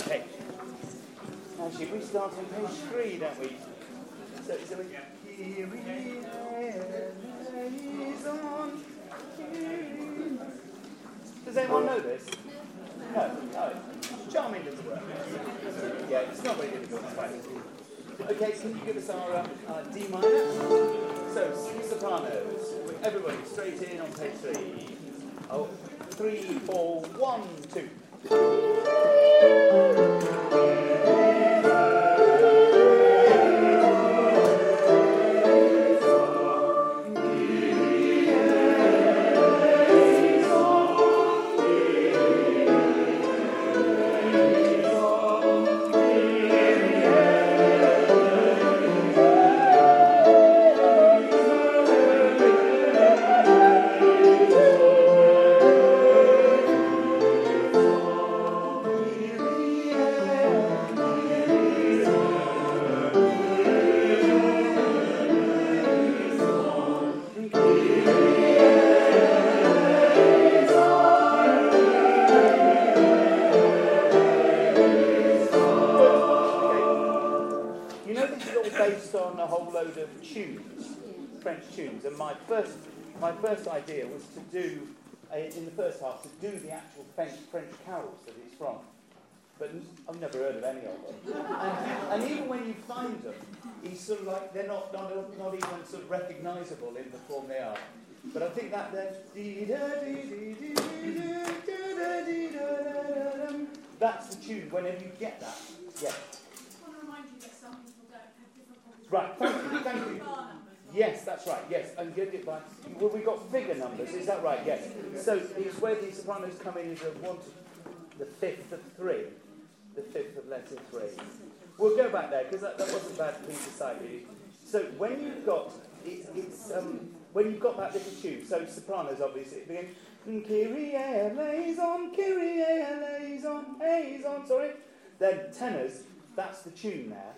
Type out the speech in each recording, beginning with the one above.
okay. Actually, we start on page three, don't we? So, so we, here we is on. Does anyone know this? No. Oh, charming little work. Yeah, it's not very difficult. It's. Okay, can you give us our, uh, D minor? So, sopranos. Everybody, straight in on page three. Oh, three, four, one, two. First half, to do the actual French, French carols that it's from. But I've never heard of any of them. And, and even when you find them, it's sort of like they're not, not, not even sort of recognisable in the form they are. But I think that that's the tune. Whenever you get that, yeah. just want to remind you that some people don't have different. Right, thank you, thank you. Yes, that's right, yes. And get it by, well, we got bigger numbers, is that right? Yes. So it's where the sopranos come in is a one to the fifth of three. The fifth of letter three. We'll go back there because that, that wasn't bad sight really. So when you've got it, it's um, when you've got that little tune, so sopranos obviously it begins Kyrie eleison, Kyrie eleison, eleison, sorry. Then tenors, that's the tune there,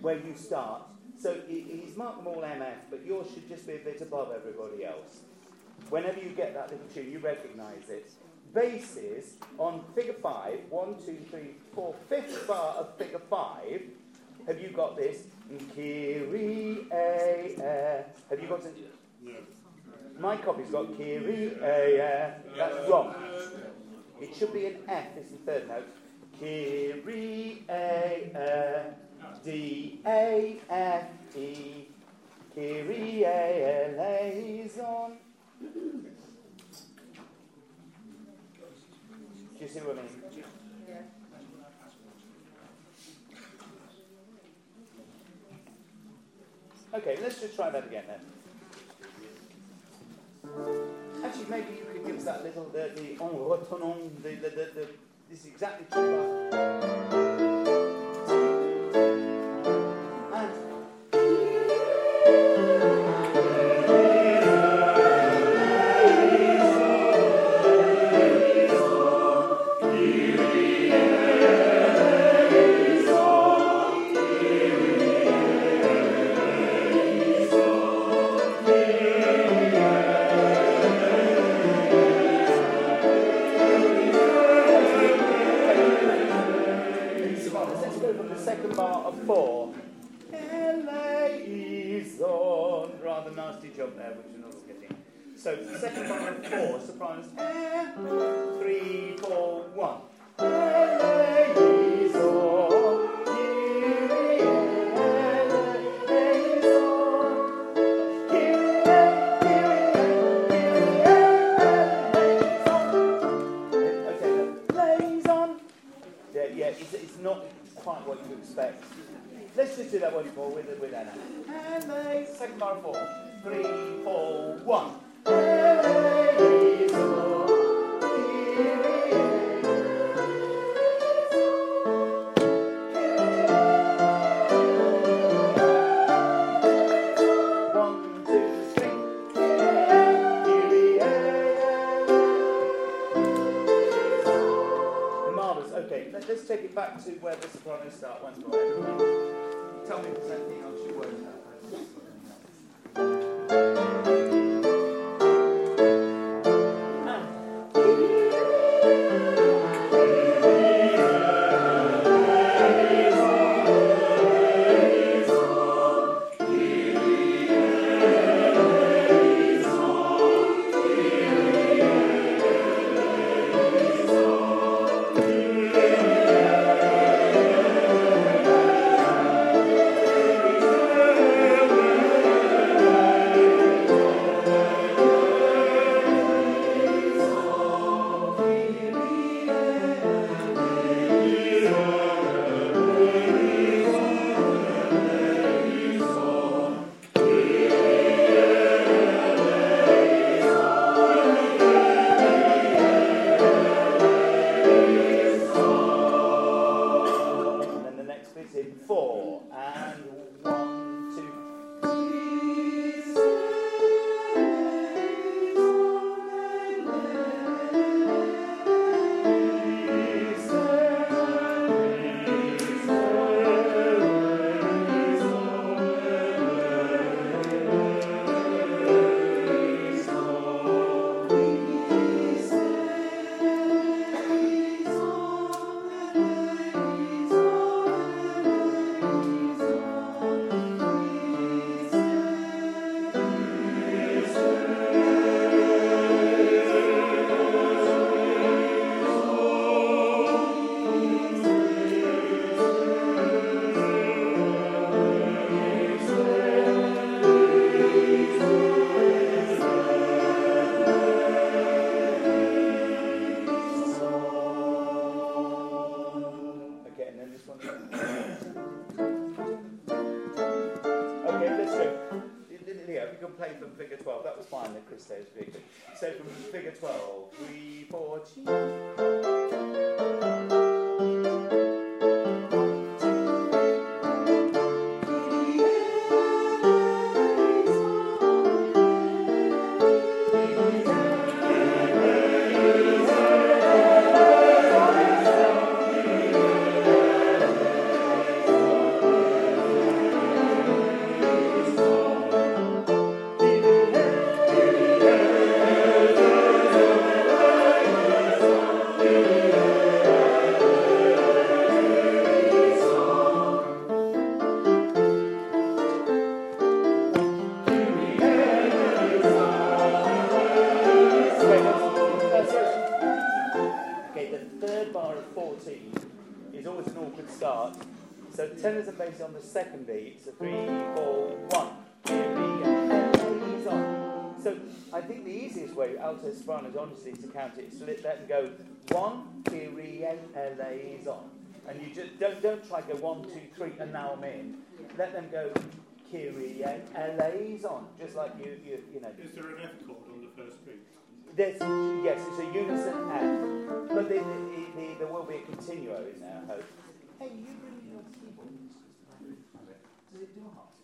where you start. So he's marked them all MF, but yours should just be a bit above everybody else. Whenever you get that little tune, you recognise it. Basses on figure five, one, two, three, four, fifth bar of figure five. Have you got this? Kyrie a Have you got it? My copy's got Kyrie a That's wrong. It should be an F. It's the third note. Kyrie a D A F E. Kyrie eleison. Do you see what I mean? Okay, let's just try that again then. Actually, maybe you could give us that little the the en retenant the the the, the this is exactly two are based on the second beat. So three, four, one. Here we go. On. So I think the easiest way, alto sopranos, honestly, to count it is to let them go one, Kyrie, LA's on. And you just don't don't try to go one, two, three, and now I'm in. Let them go Kyrie, LA's on. Just like you you you know. Is there an F chord on the first beat? There's, yes, it's a unison F, but the, the, the, there will be a continuo in there, I hope. Hey, you bring your keyboard. Does it half?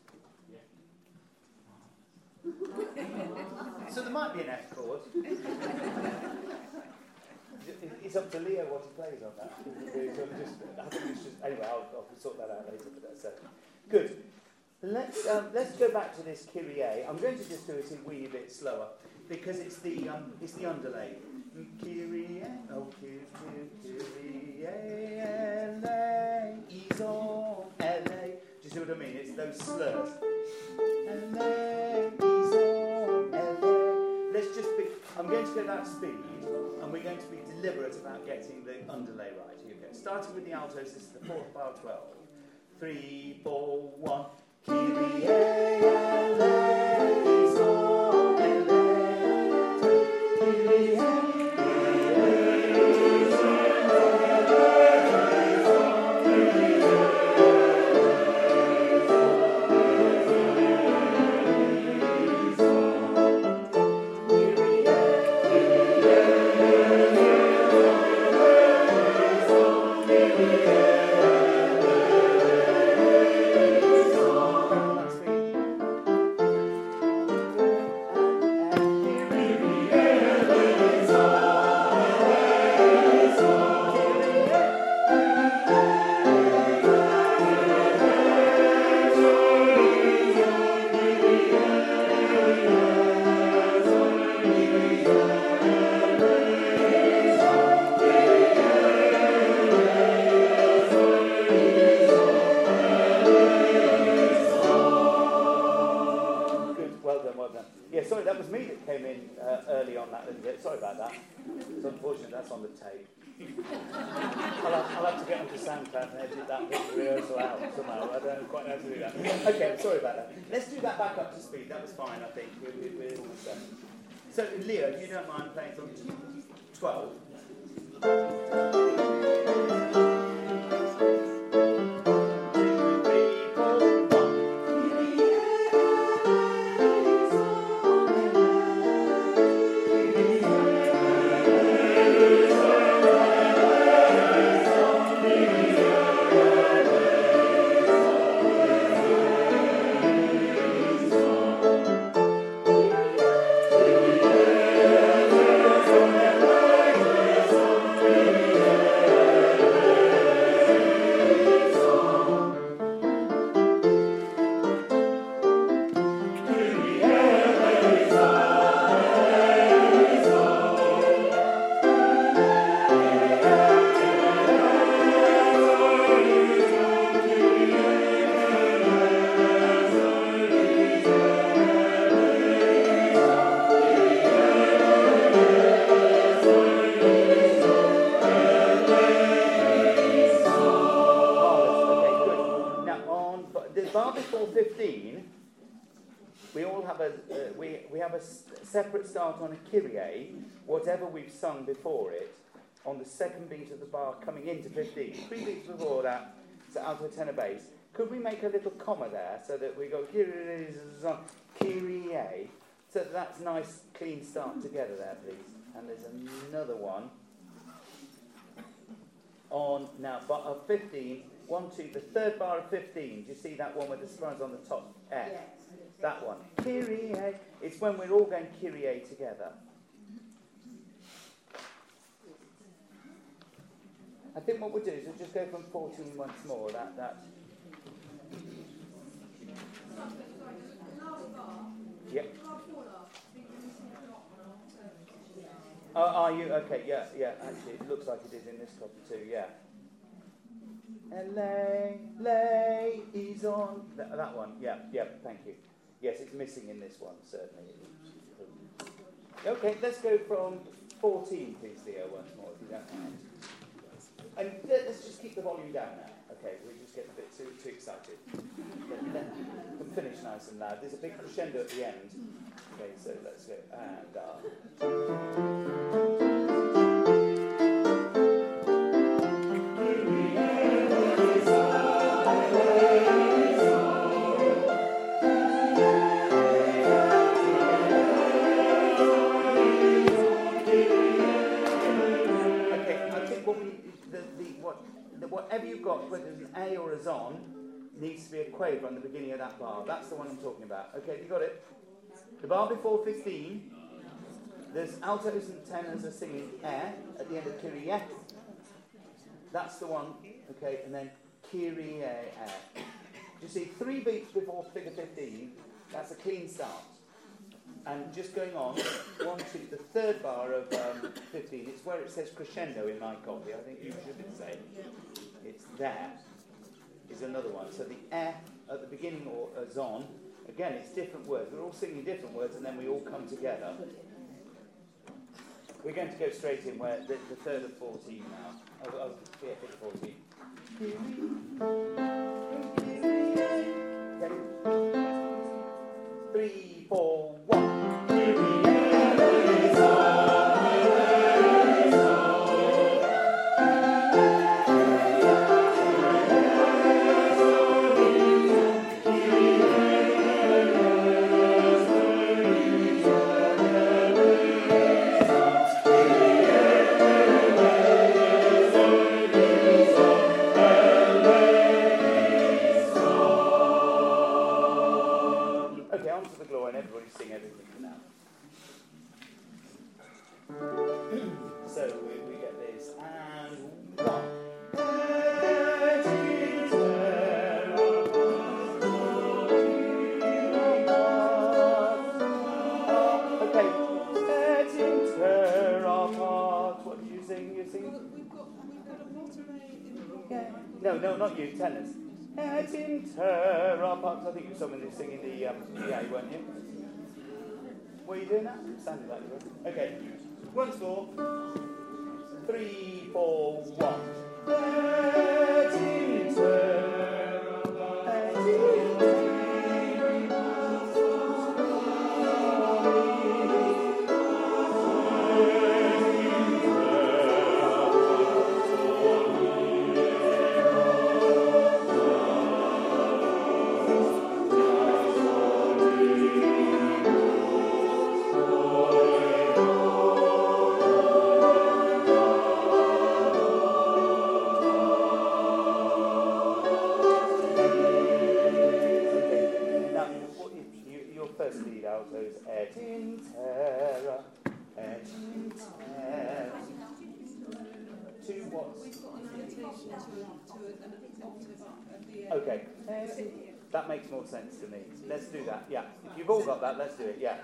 so there might be an F chord. It's up to Leo what he plays on that. Just, just, anyway, I'll, I'll sort that out later. But that's, uh, good. Let's, um, let's go back to this Kyrie. I'm going to just do it a wee a bit slower because it's the, um, it's the underlay. Kyrie, oh, Kyrie, Kyrie, LA, he's on LA. Do you see what I mean? It's those slurs. LA, he's on LA. Let's just be, I'm going to go that speed and we're going to be deliberate about getting the underlay right. Here we go. Starting with the altos, this is the fourth bar 12. Three, four, one. Kyrie, LA, he's on LA. Start on a Kyrie, whatever we've sung before it, on the second beat of the bar coming into 15. Three beats before that, so alto tenor bass. Could we make a little comma there so that we go Kyrie, Kyrie, so that that's nice, clean start together there, please. And there's another one on now bar of 15 one two the third bar of 15 do you see that one with the surprise on the top F that one. Kyrie. It's when we're all going Kyrie together. I think what we'll do is we'll just go from 14 once more. That that. Yeah uh, oh, are you? Okay yeah yeah actually it looks like it is in this copy too yeah. LA, lay is on. That, that one, yeah, yeah, thank you. Yes, it's missing in this one, certainly. Okay, let's go from 14, please, Theo, once more, if you don't mind. And let- let's just keep the volume down now. Okay, we just get a bit too, too excited. Let- finish nice and loud. There's a big crescendo at the end. Okay, so let's go. And uh, whatever you've got, whether it's an A or a zon, needs to be a quaver on the beginning of that bar. That's the one I'm talking about. Okay, you got it? The bar before 15, there's altos and tenors are singing air at the end of Kyrie. That's the one, okay, and then Kyrie air. You see, three beats before figure 15, that's a clean start. And just going on, one, two, the third bar of um, 15, it's where it says crescendo in my copy. I think you should say it's there, is another one. So the F at the beginning or a zon, again, it's different words. We're all singing different words and then we all come together. We're going to go straight in where the, the third of 14 now. Oh, oh, yeah, figure 14. Okay. Three, four, one. Now? Standing like you were. Okay. Once more. Three, four, one. Et in terra, et in first lead alto is et in terra, et in terra. To, to an octave up at the end. Okay. That makes more sense to me. Let's do that. Yeah. If you've all got that, let's do it. Yeah.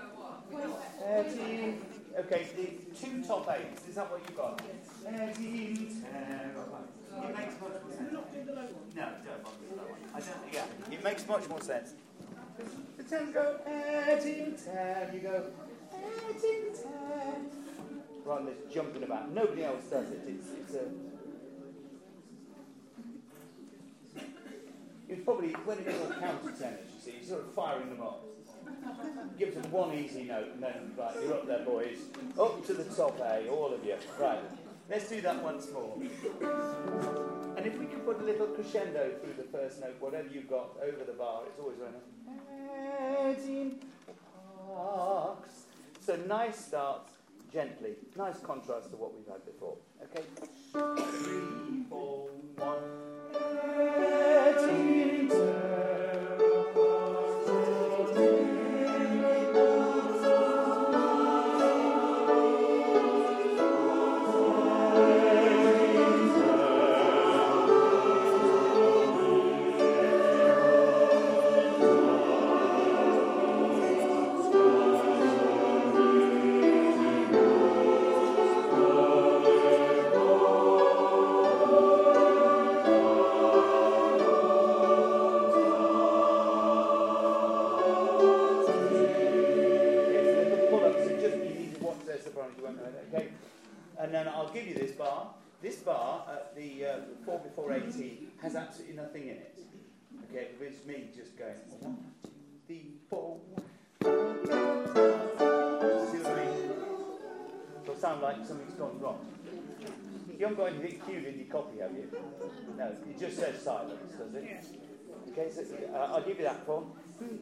Et in- Okay, the two top eights. Is that what you've got? It makes much more sense. No, don't bother with that one. I don't, yeah, it makes much more sense. The tens go. You go terra. Rather than this jumping about. Nobody else does it. It's, it's a. It's probably when it's all counter tenors, you see, you're sort of firing them up. Give them one easy note and then right, you're up there, boys. Up to the top A, all of you. Right. Let's do that once more. And if we can put a little crescendo through the first note, whatever you've got over the bar, it's always running. Heading parks. So nice starts gently. Nice contrast to what we've had before. Okay? Three, four, one. Like something's gone wrong. You haven't got anything cued in your copy, have you? No, it just says silence, does it? Okay, so uh, I'll give you that form.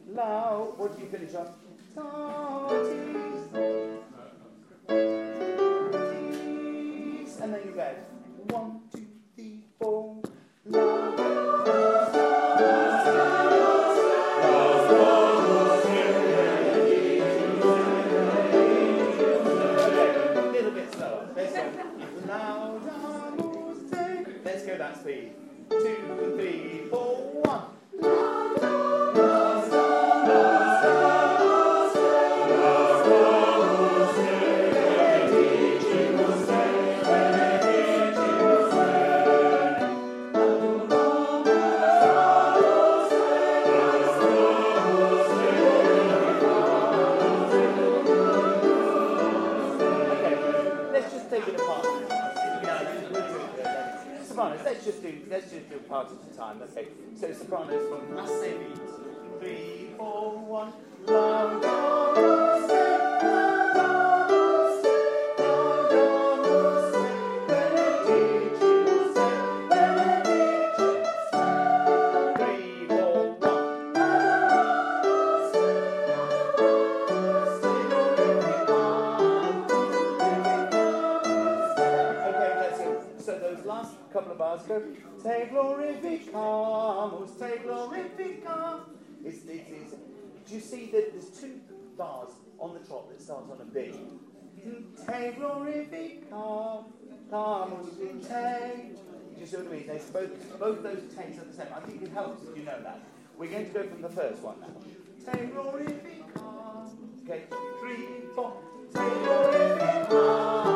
Loud. What do you finish on? And then you go one, bars on the trot that starts on a B? Te glorificamus, te. Do you see what I mean? They both, both those takes are the same. I think it helps if you know that. We're going to go from the first one now. Te glorificamus. Okay, three, four. Te glorificamus,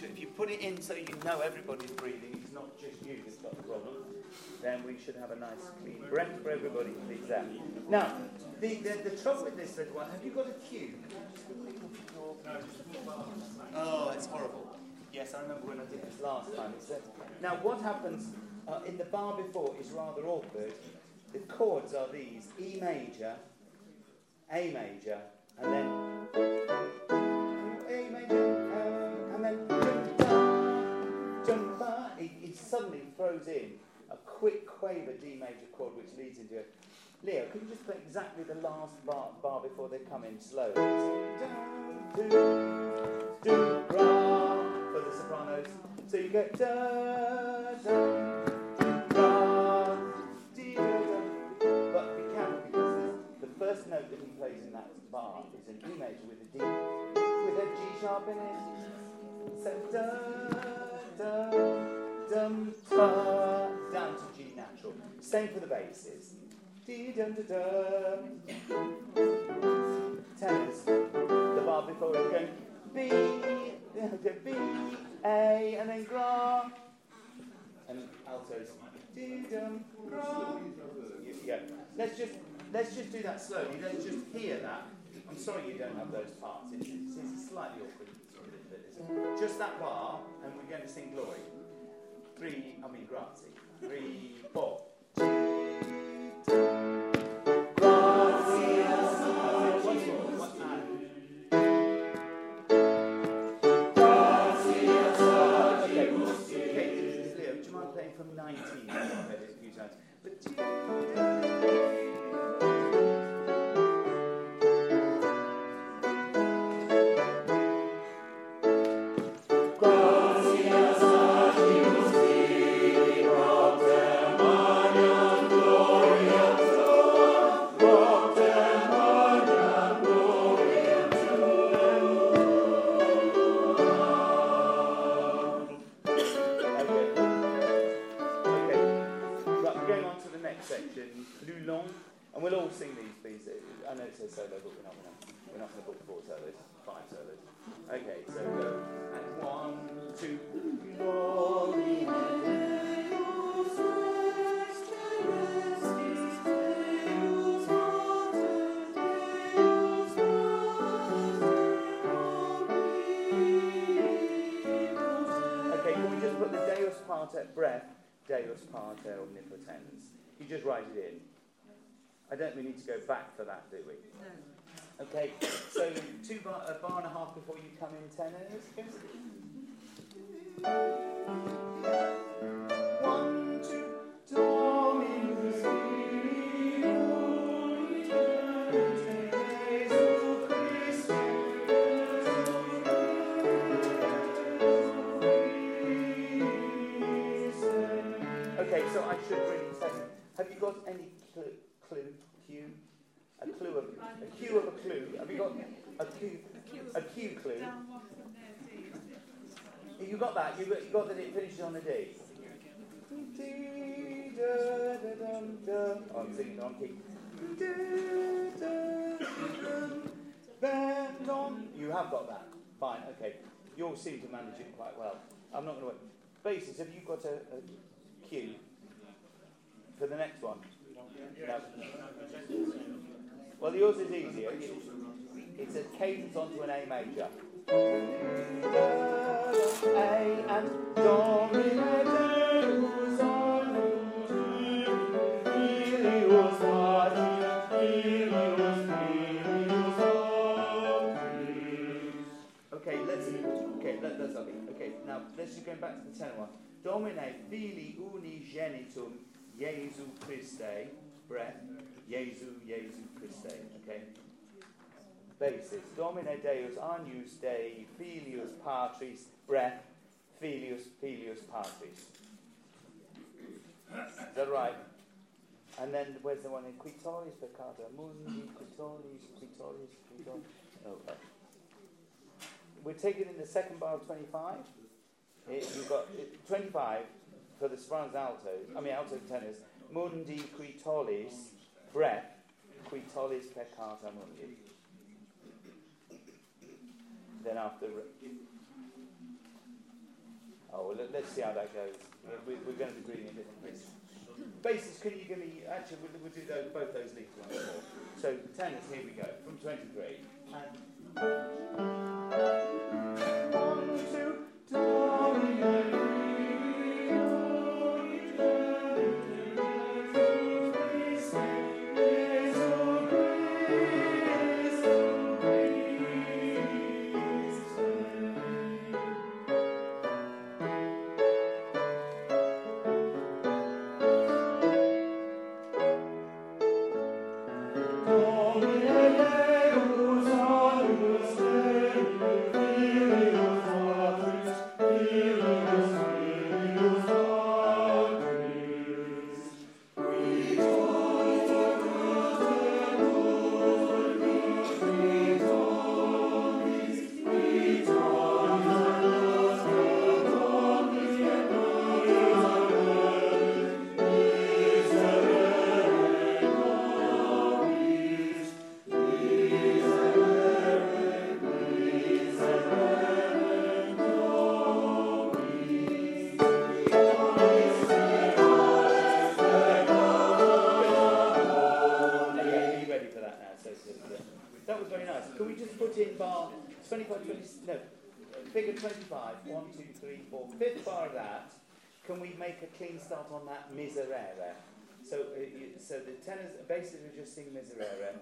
sure, if you put it in so you know everybody's breathing, it's not just you that's got the problem, then we should have a nice clean breath for everybody. There. Now, the, the, the trouble with this little one, have you got a cue? Oh, it's horrible. Yes, I remember when I did this last time. Now, what happens uh, in the bar before is rather awkward. The chords are these E major, A major, and then throws in a quick quaver D major chord which leads into it. Leo, can you just play exactly the last bar, bar before they come in ra, for the sopranos. So you get da, da, ra, da, da. But be careful because the, the first note that he plays in that bar is an E major with a D, with a G sharp in it. So da, da, dum, down to G natural. Same for the basses. Dee, dum, da, dum. Tenors. The bar before is going B, B, A, and then gra. And altos. Dee-dum, gra. You- Yeah. Let's just let's just do that slowly. Let's just hear that. I'm sorry you don't have those parts. It's, it's, slightly awkward. It? Just that bar, and we're going to sing glory. Three, I mean grazie. Three, four. Breath, Deus Pater omnipotens? You just write it in. I don't we need to go back for that, do we? No. Okay, so two bar, a bar and a half before you come in tenors. Seem to manage it quite well. I'm not going to wait. Basis, have you got a, a cue for the next one? No. Well, yours is easier. It's a cadence onto an A major. A and Domine Deus Agnus, Filius Patris, now let's just go back to the tenor one. Domine Fili Unigenitum Jesu Christe, breath, Jesu, Jesu Christe. Okay. Basis. Domine Deus Agnus Dei Filius Patris, breath, Filius, Filius Patris. Is that right? And then where's the one in Qui tollis Peccata? Mundi, Qui tollis, Quitoris, Qui tollis. Oh. We're taking in the second bar of 25. It, you've got it, 25 for the sopranos altos, I mean alto tenors. Mundi Qui tollis, breath, Qui tollis Peccata Mundi. Then after. Oh, well, let, us see how that goes. We, we're going to be reading in different places. Basis, can you give me. Actually, we'll, we'll do those, both those leads once more. So, tenors, here we go, from 23. And. One, two, Domine 25, 1, 2, 3, 4, fifth bar of that, can we make a clean start on that miserere? So, uh, you, so the tenors are basically just sing miserere,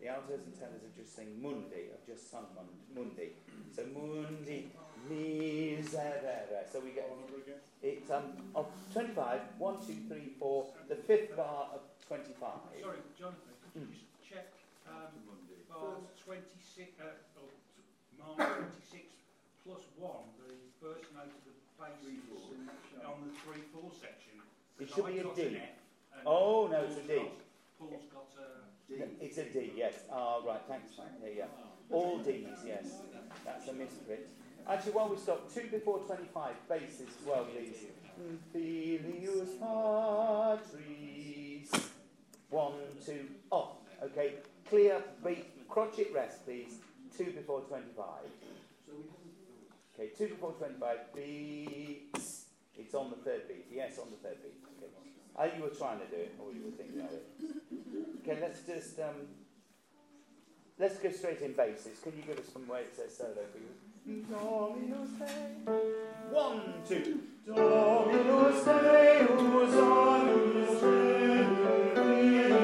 the altos and tenors are just sing mundi, I've just sung mun- mundi. So mundi, miserere. So we get it's um of 25, 1, 2, 3, 4, the fifth bar of 25. Sorry, Jonathan, could you Mm. just check um, bars 26, uh, or mark 26 plus 1, the first note of the bass on the 3 4 section? It should I be a D. Oh, no, it's a D. Got- Paul's got a. It's a D, yes. Ah, right, thanks, Mike. Yeah, yeah. All Ds, yes. That's a misprint. Actually, while we stop, two before 25, basses as well, please. Filius Patris. One, two, off. Okay, clear, beat, crotchet rest, please. Two before 25. Okay, two before 25, beats. It's on the third beat. Yes, on the third beat. Okay. Oh, you were trying to do it, or you were thinking of it. Okay, let's just um, let's go straight in basses. Can you give us some where it says solo, please? Dominus One, two. Dominus Deus, Dominus Deus,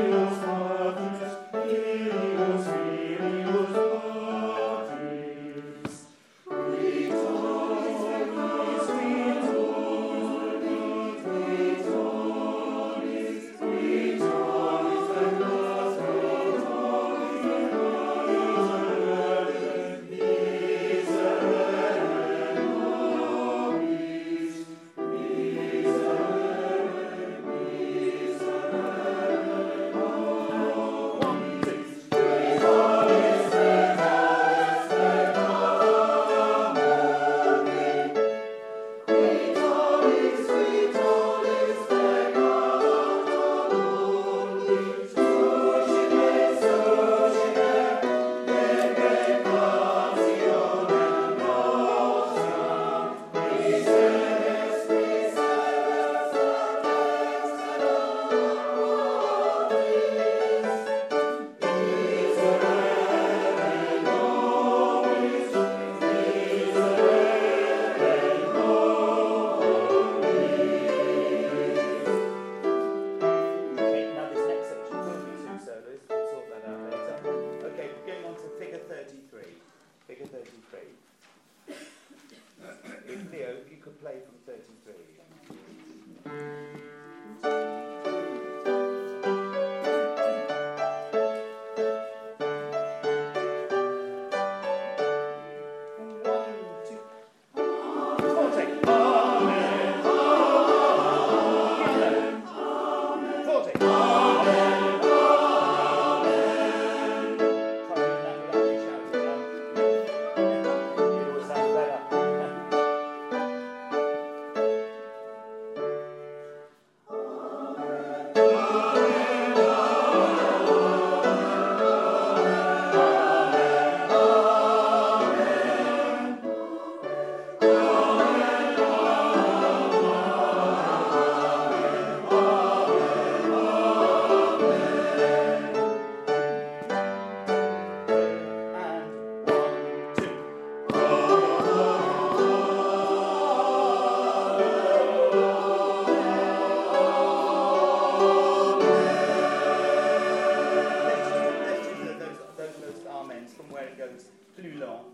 from where it goes plus long.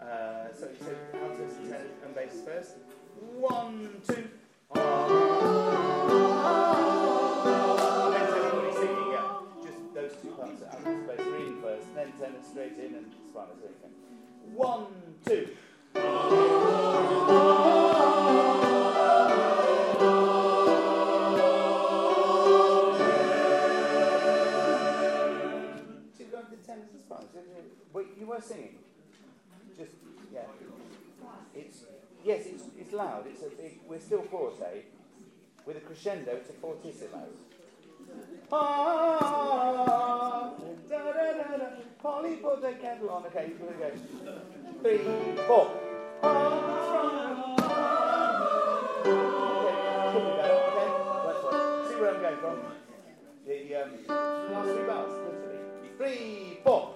Uh, so you said altos and tenors and bass first. One, two. Then yeah. Just those two parts reading first, then tenor straight in and soprano straight in. One, two. Singing. Just yeah. It's yes, it's it's loud. It's a big. We're still forte with a crescendo to fortissimo. Ah, da, da, da, da. Polly put the kettle on. Okay, here we go. Three, four. Okay. See where I'm going from. The um, last three bars. Three, four.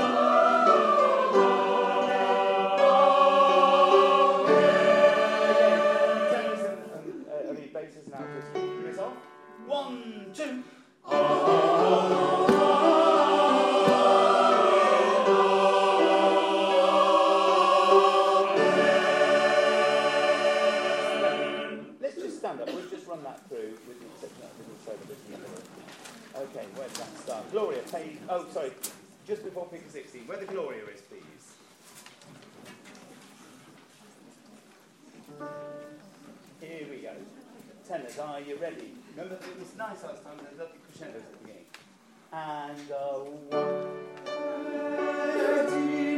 Oh, sorry. Just before figure 16. Where the Gloria is, please. Here we go. Tenors, are you ready? Remember, it was nice last time. There's lovely crescendos at the beginning. And uh, Count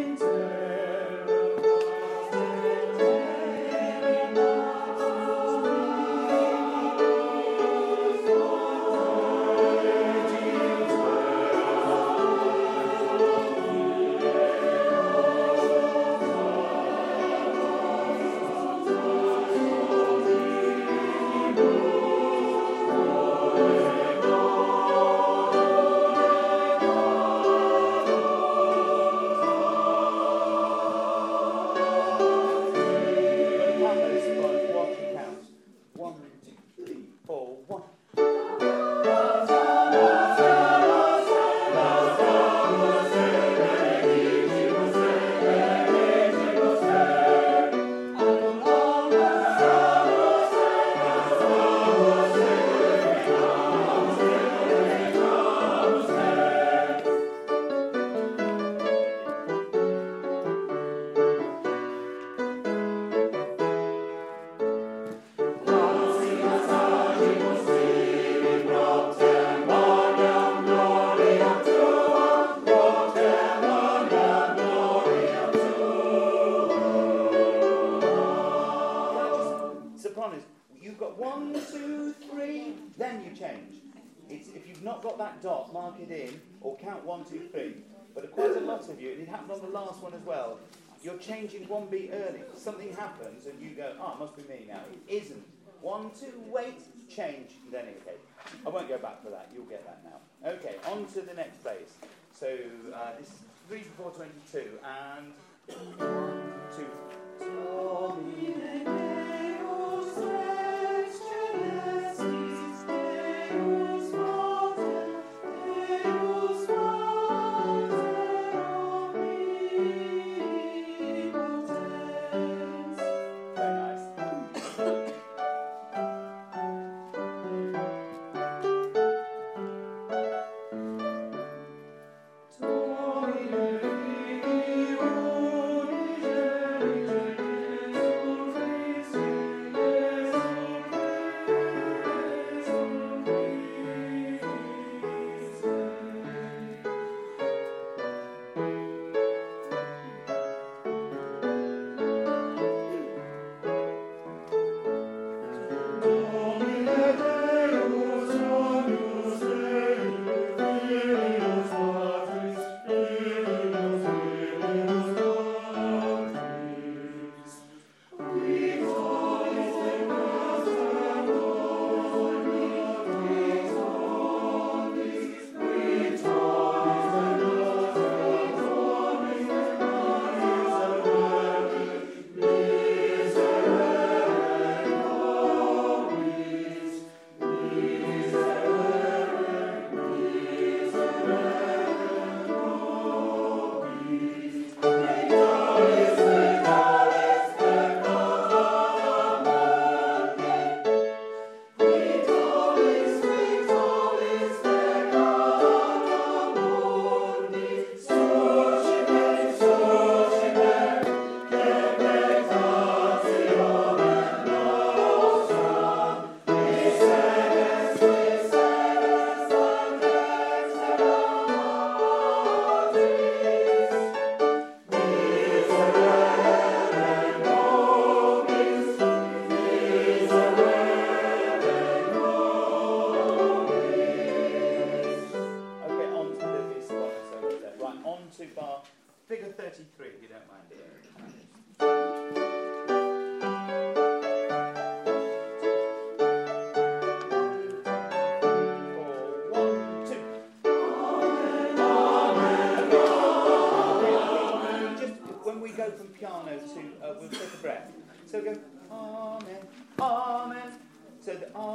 oh, it must be me now. It isn't. One, two, wait, change, then indicate. I won't go back for that. You'll get that now. Okay, on to the next place. So uh, this is 3 4 22, and 1, 2,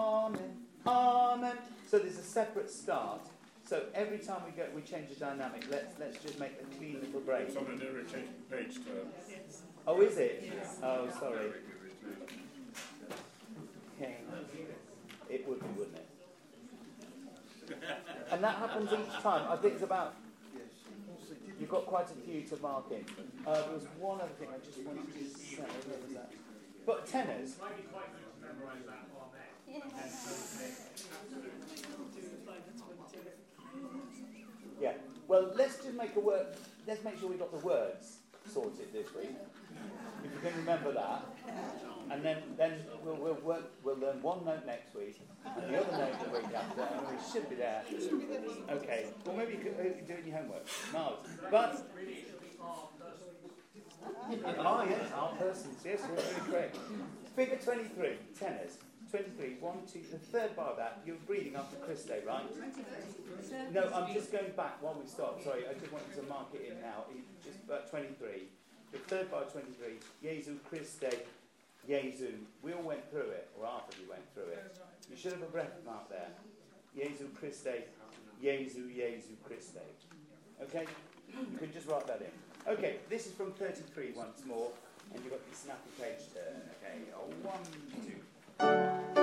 Amen, Amen. So there's a separate start. So every time we go, we change the dynamic. Let's let's just make a clean little break. It's on page Oh, is it? Oh, sorry. Okay. It would be, wouldn't it? And that happens each time. I think it's about. You've got quite a few to mark in. Uh, there was one other thing I just wanted to say. What was that? But tenors. Yeah. Well, let's just make a word. Let's make sure we got the words sorted this week. If you can remember that, and then then we'll we'll work. We'll learn one note next week, and the other note the week after, and we should be there. Okay. Well, maybe you could uh, do it in your homework. Miles. But. Ah, yes, our persons. Yes, you're really correct. Figure 23, tenors. 23, 1, 2, the third bar of that, you're breathing after Christe, right? No, I'm just going back while we stop. Sorry, I just wanted to mark it in now. Just about 23. The third bar, 23, Jesu Christe, Jesu. We all went through it, or half of you went through it. You should have a breath mark there. Jesu Christe, Jesu, Jesu Christe. Okay? You can just write that in. Okay, this is from 33 once more, and you've got the snappy page turn. Okay, oh, one, two. えっ?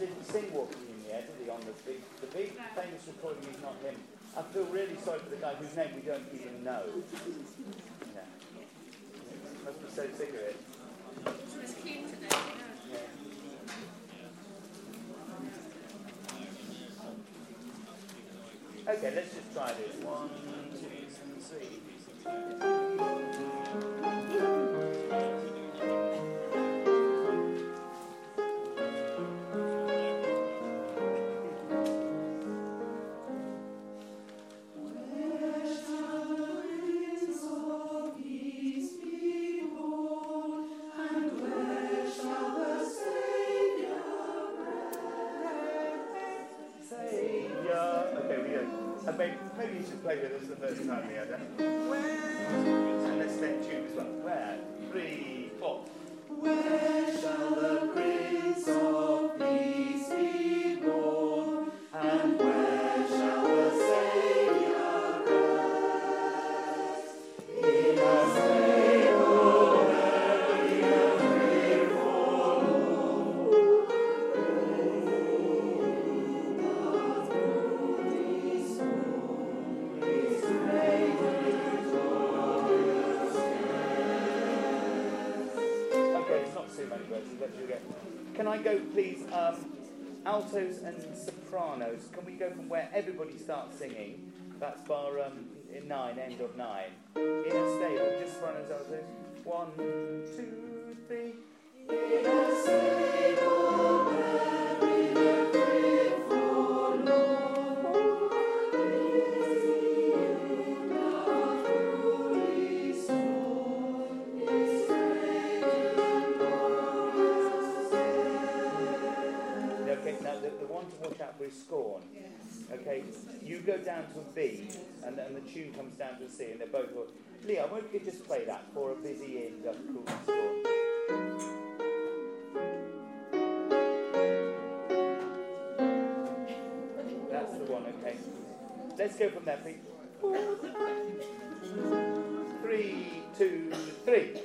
Didn't sing Walking in the Air, did he, on the big, the big famous recording is not him. I feel really sorry for the guy whose name we don't even know. Yeah. Must be so sick of it. Okay, let's just try this. One, two, three. Altos and sopranos. Can we go from where everybody starts singing? That's bar um, in nine, end of nine. In a stable, just sopranos, altos. One, two, Okay, you go down to a B, and, and the tune comes down to a C, and they're both. Leo, won't you just play that for a busy the one, okay. Let's go from there, please. Three, two, three.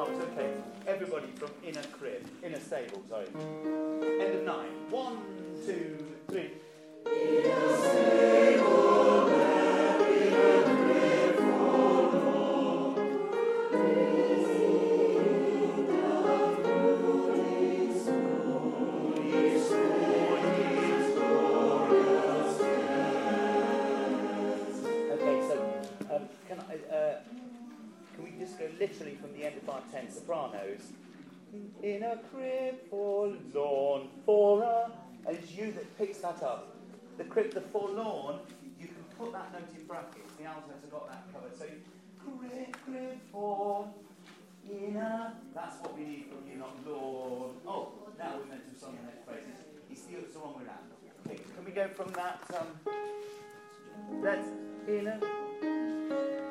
Marvellous, okay. Everybody from inner crib, inner stable, sorry. End of nine. One, two, three. In a crib forlorn for a, and it's you that picks that up. The crib, the forlorn, you can put that note in brackets. The altos have got that covered. So crib, crib for in a. That's what we need from you, not Lord. Oh, now we're meant to song the next phrase. It's the it's the wrong way. Okay, can we go from that? Um, let's in a.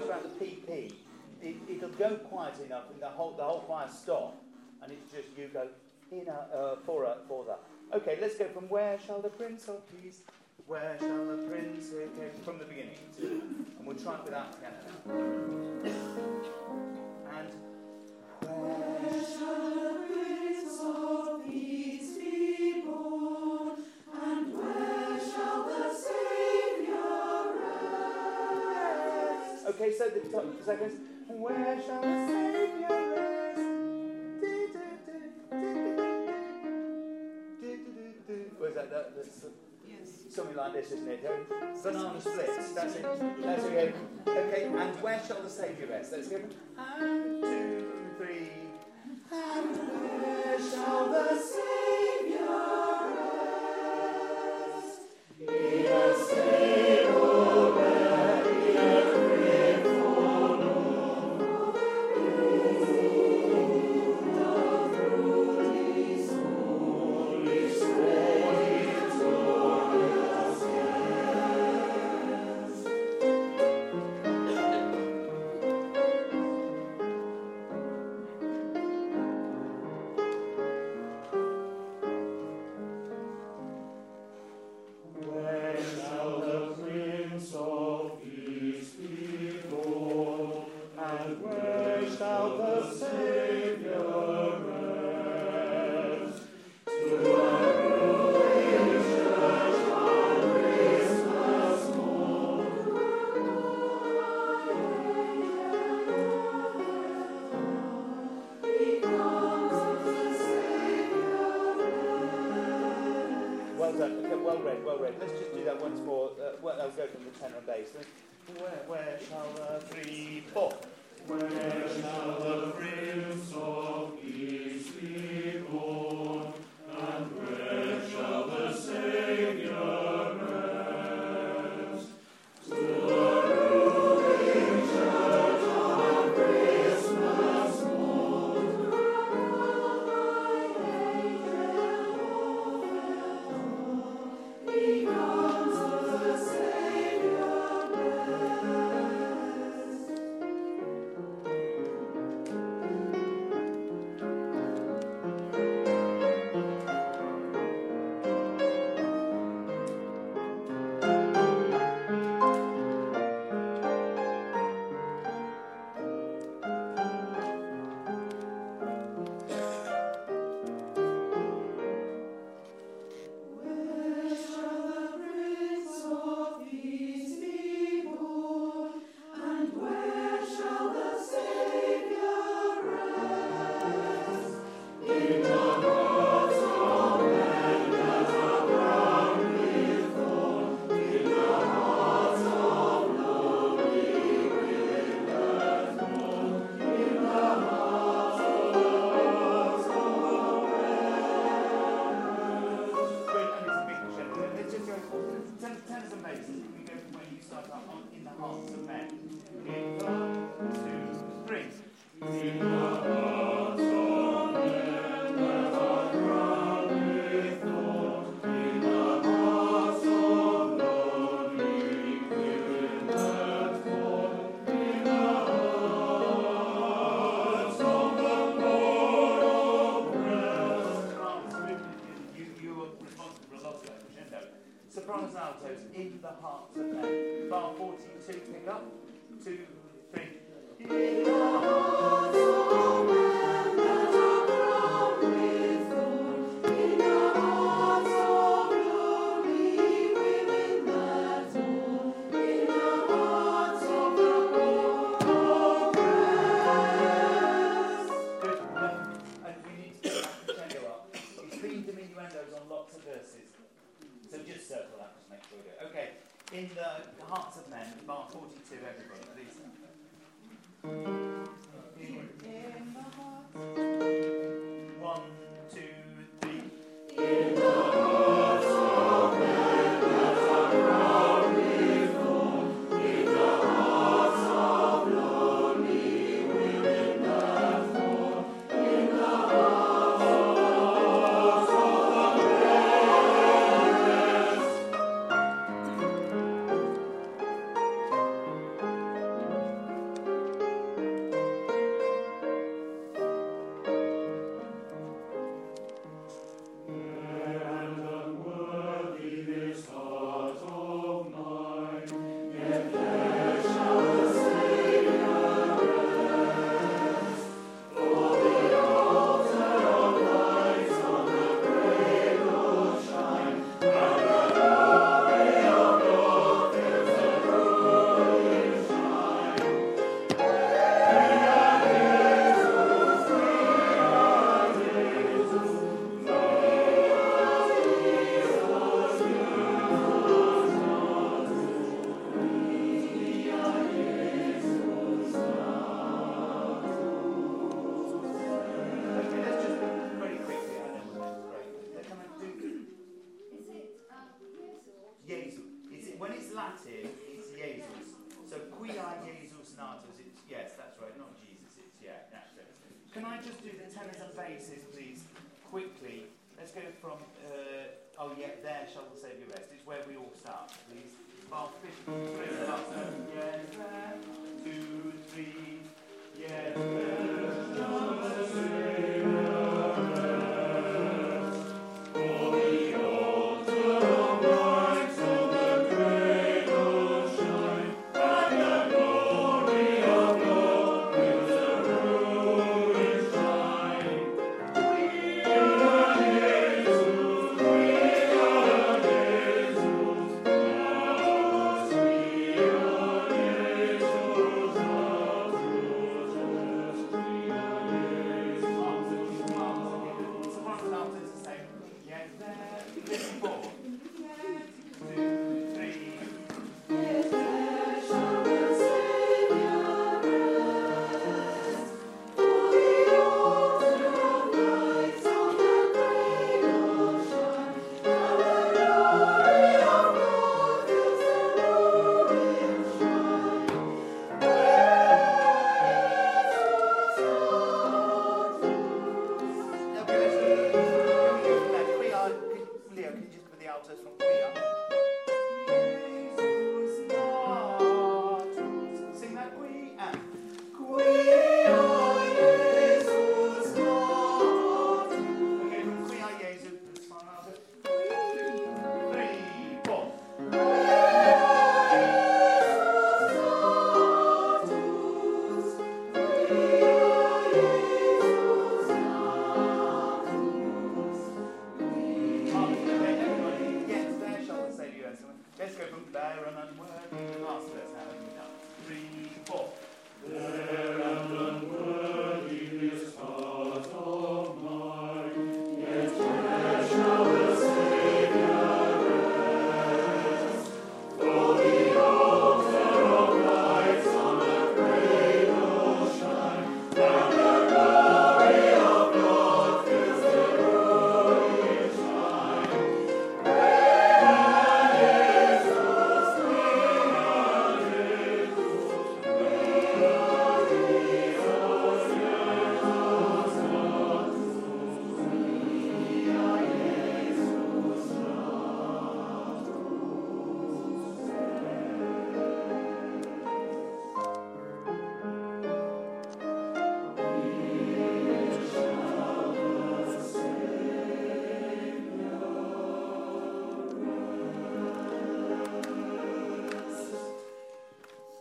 much about the PP. It, it'll go quiet enough and the whole, the whole choir stop. And it's just you go in a, uh, for a, for that. Okay, let's go from where shall the prince of peace? Where shall the prince? Okay, from the beginning. And we'll try it without piano. And where shall the prince Okay, so the top seconds. Where shall the Savior rest? Where's that? that that's, yes. Something like this, isn't it? Banana splits. That's it. That's it. Okay, and where shall the Savior rest? Let's give And two, three. And where shall the Savior rest?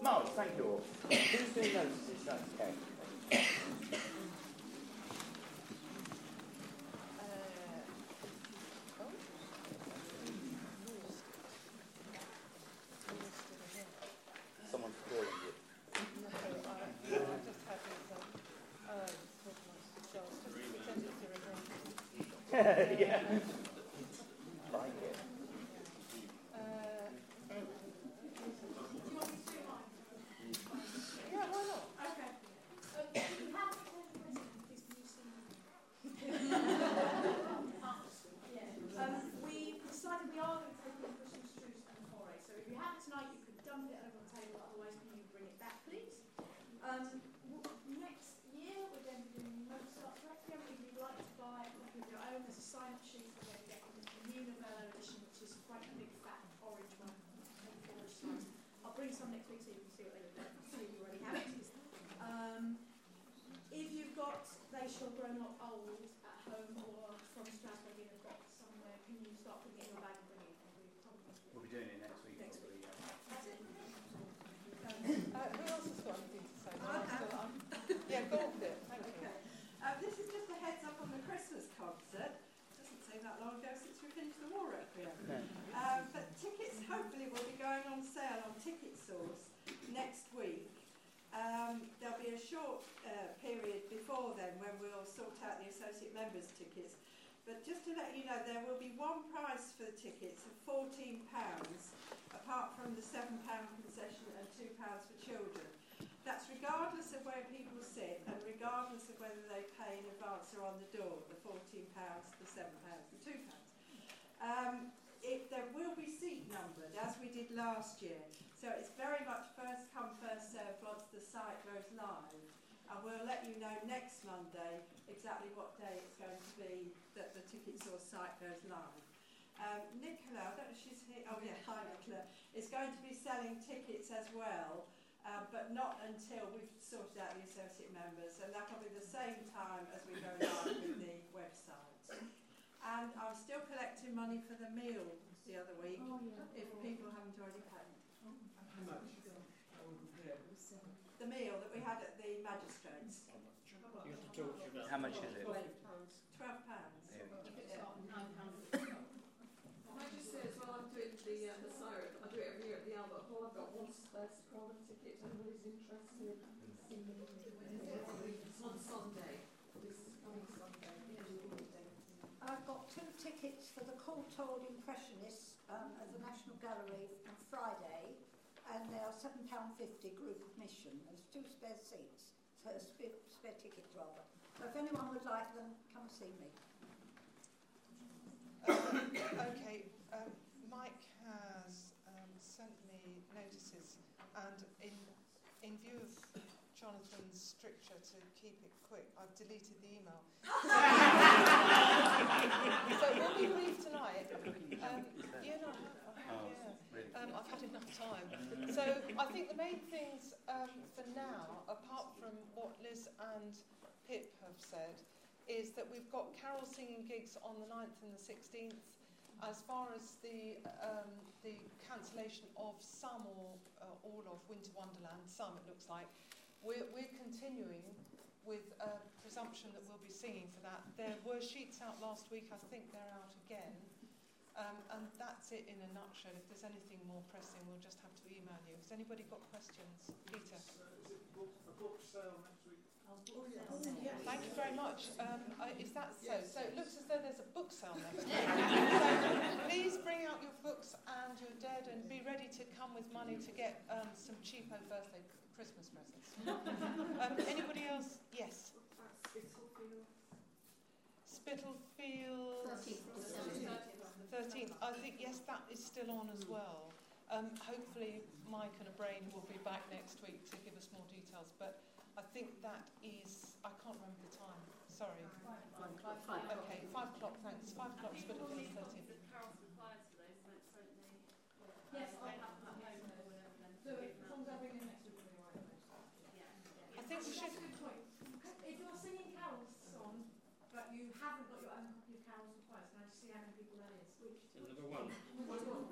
Mark, thank you all. Who's doing notices? Okay. Someone's calling you. yeah. Like it. Okay. Um, if you haven't attended President, please can you see me? Yeah. Um, we decided we are going to take in Christmas truce and Fauré. So if you have it tonight, you could dump it over the table. Otherwise, can you bring it back, please? Um, w- next year, we're going to be doing Mozart Requiem. If you'd like to buy a copy of your own, there's a sign-up sheet. We're going to get the new Novello edition, which is quite a big, fat, orange one. Twenty-four size. I'll bring some next week so you can see what they look like. See if you already have it. Um, if you've got they shall grow not old at home or from Strasbourg in a box somewhere, can you start putting it in your bag and bring it? And we probably We'll be doing it next week. Next probably, yeah. That's it. Um, Uh, who else has got anything to say? No, I'm still on. Yeah, go on, Bill. Thank you. Okay. Um, this is just a heads up on the Christmas concert. Doesn't seem that long ago since we finished the War Requiem. No. Um, but tickets hopefully will be going on sale on Ticket Source next week. Um, there'll be a short uh, period before then when we'll sort out the associate members' tickets. But just to let you know, there will be one price for the tickets of £14, apart from the £7 concession and £2 for children. That's regardless of where people sit and regardless of whether they pay in advance or on the door, the £14, the £7, the £2. Um, it, there will be seat numbered, as we did last year. So it's very much first come, first served once the site goes live. And we'll let you know next Monday exactly what day it's going to be that the Ticket Source site goes live. Um, Nicola, I don't know if she's here. Oh, yeah, hi, Nicola. Is going to be selling tickets as well, uh, but not until we've sorted out the associate members. And that'll be the same time as we go live with the website. And I'm still collecting money for the meal the other week oh, yeah. if people haven't already paid. How much? The meal that we had at the magistrates, You have to talk. How much is it? twelve pounds. Yeah. Can I just say as well, I'm doing the, uh, the siren, I do it every year at the Albert Hall, I've got one spare Scotland ticket, if anybody's interested. It's on Sunday, this coming Sunday. I've got two tickets for the Courtauld Impressionists um, at the National Gallery on Friday, and they are £7.50 group admission. There's two spare seats, so spare, spare tickets rather. So if anyone would like them, come see me. Um, okay, um, Mike has um, sent me notices, and in in view of Jonathan's stricture to keep it quick, I've deleted the email. so we'll be tonight. Um, yeah, no, I have, Oh, yeah. really? Um, I've had enough time. So I think the main things um, for now, apart from what Liz and Pip have said, is that we've got carol singing gigs on the 9th and the 16th. As far as the um, the cancellation of some or uh, all of Winter Wonderland, some it looks like, we're, we're continuing with a presumption that we'll be singing for that. There were sheets out last week, I think they're out again. Um, and that's it in a nutshell. If there's anything more pressing, we'll just have to email you. Has anybody got questions? Peter. Is it book, a book sale next week? Thank you very much. Um, uh, is that so? So it looks as though there's a book sale next week. so please bring out your books and your dead and be ready to come with money to get um, some cheapo birthday Christmas presents. um, anybody else? Yes. Spitalfield. 13th. I think, yes, that is still on as well. Um, hopefully, Mike and Brian will be back next week to give us more details. But I think that is, I can't remember the time. Sorry. Okay, five o'clock, thanks. Five o'clock, Spitalfield, 13th. Yes, I have that home or whatever. Then So, as long as I bring it next week, I think we should. That's a good point. If you're singing carols song, but you haven't got your own copy of carols and choirs, can I just see how many people that is? Which Another one.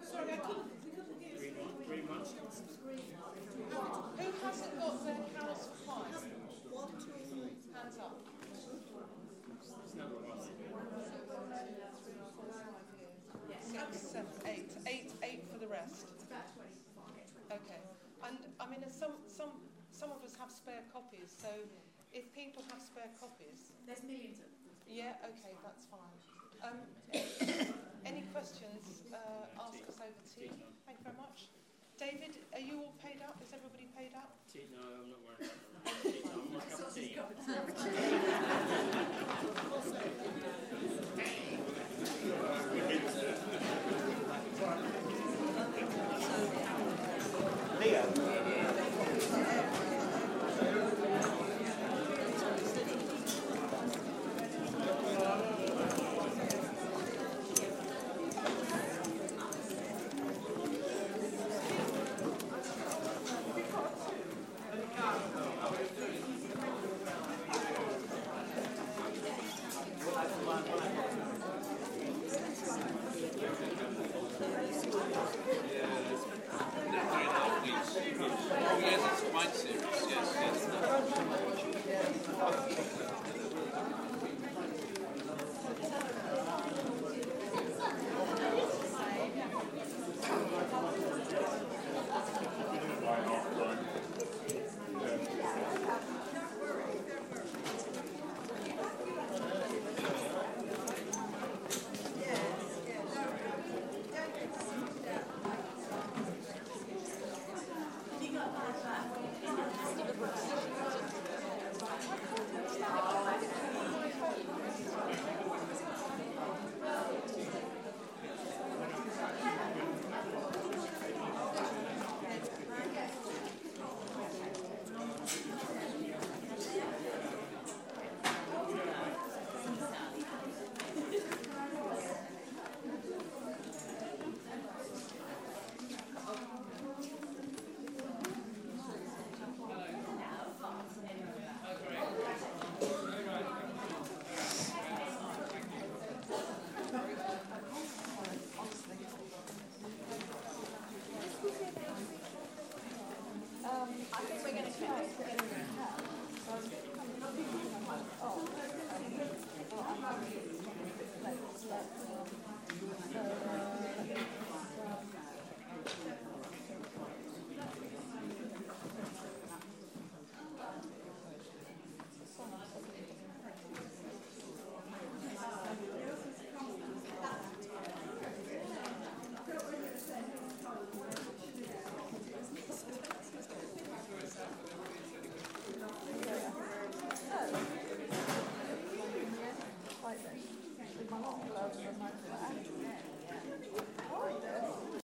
Sorry, I couldn't. We couldn't hear. Green one. Green one. Green. hands up. Six, seven, eight. Eight, eight for the rest. It's about 25. Okay. And I mean, uh, some, some, some of us have spare copies, so if people have spare copies, There's millions of them. yeah, okay, that's fine. Um, any questions, uh, ask us over tea. Thank you very much. David, are you all paid up? Is everybody paid up? Tea, no, I'm not worried about that. I'm not cup of tea.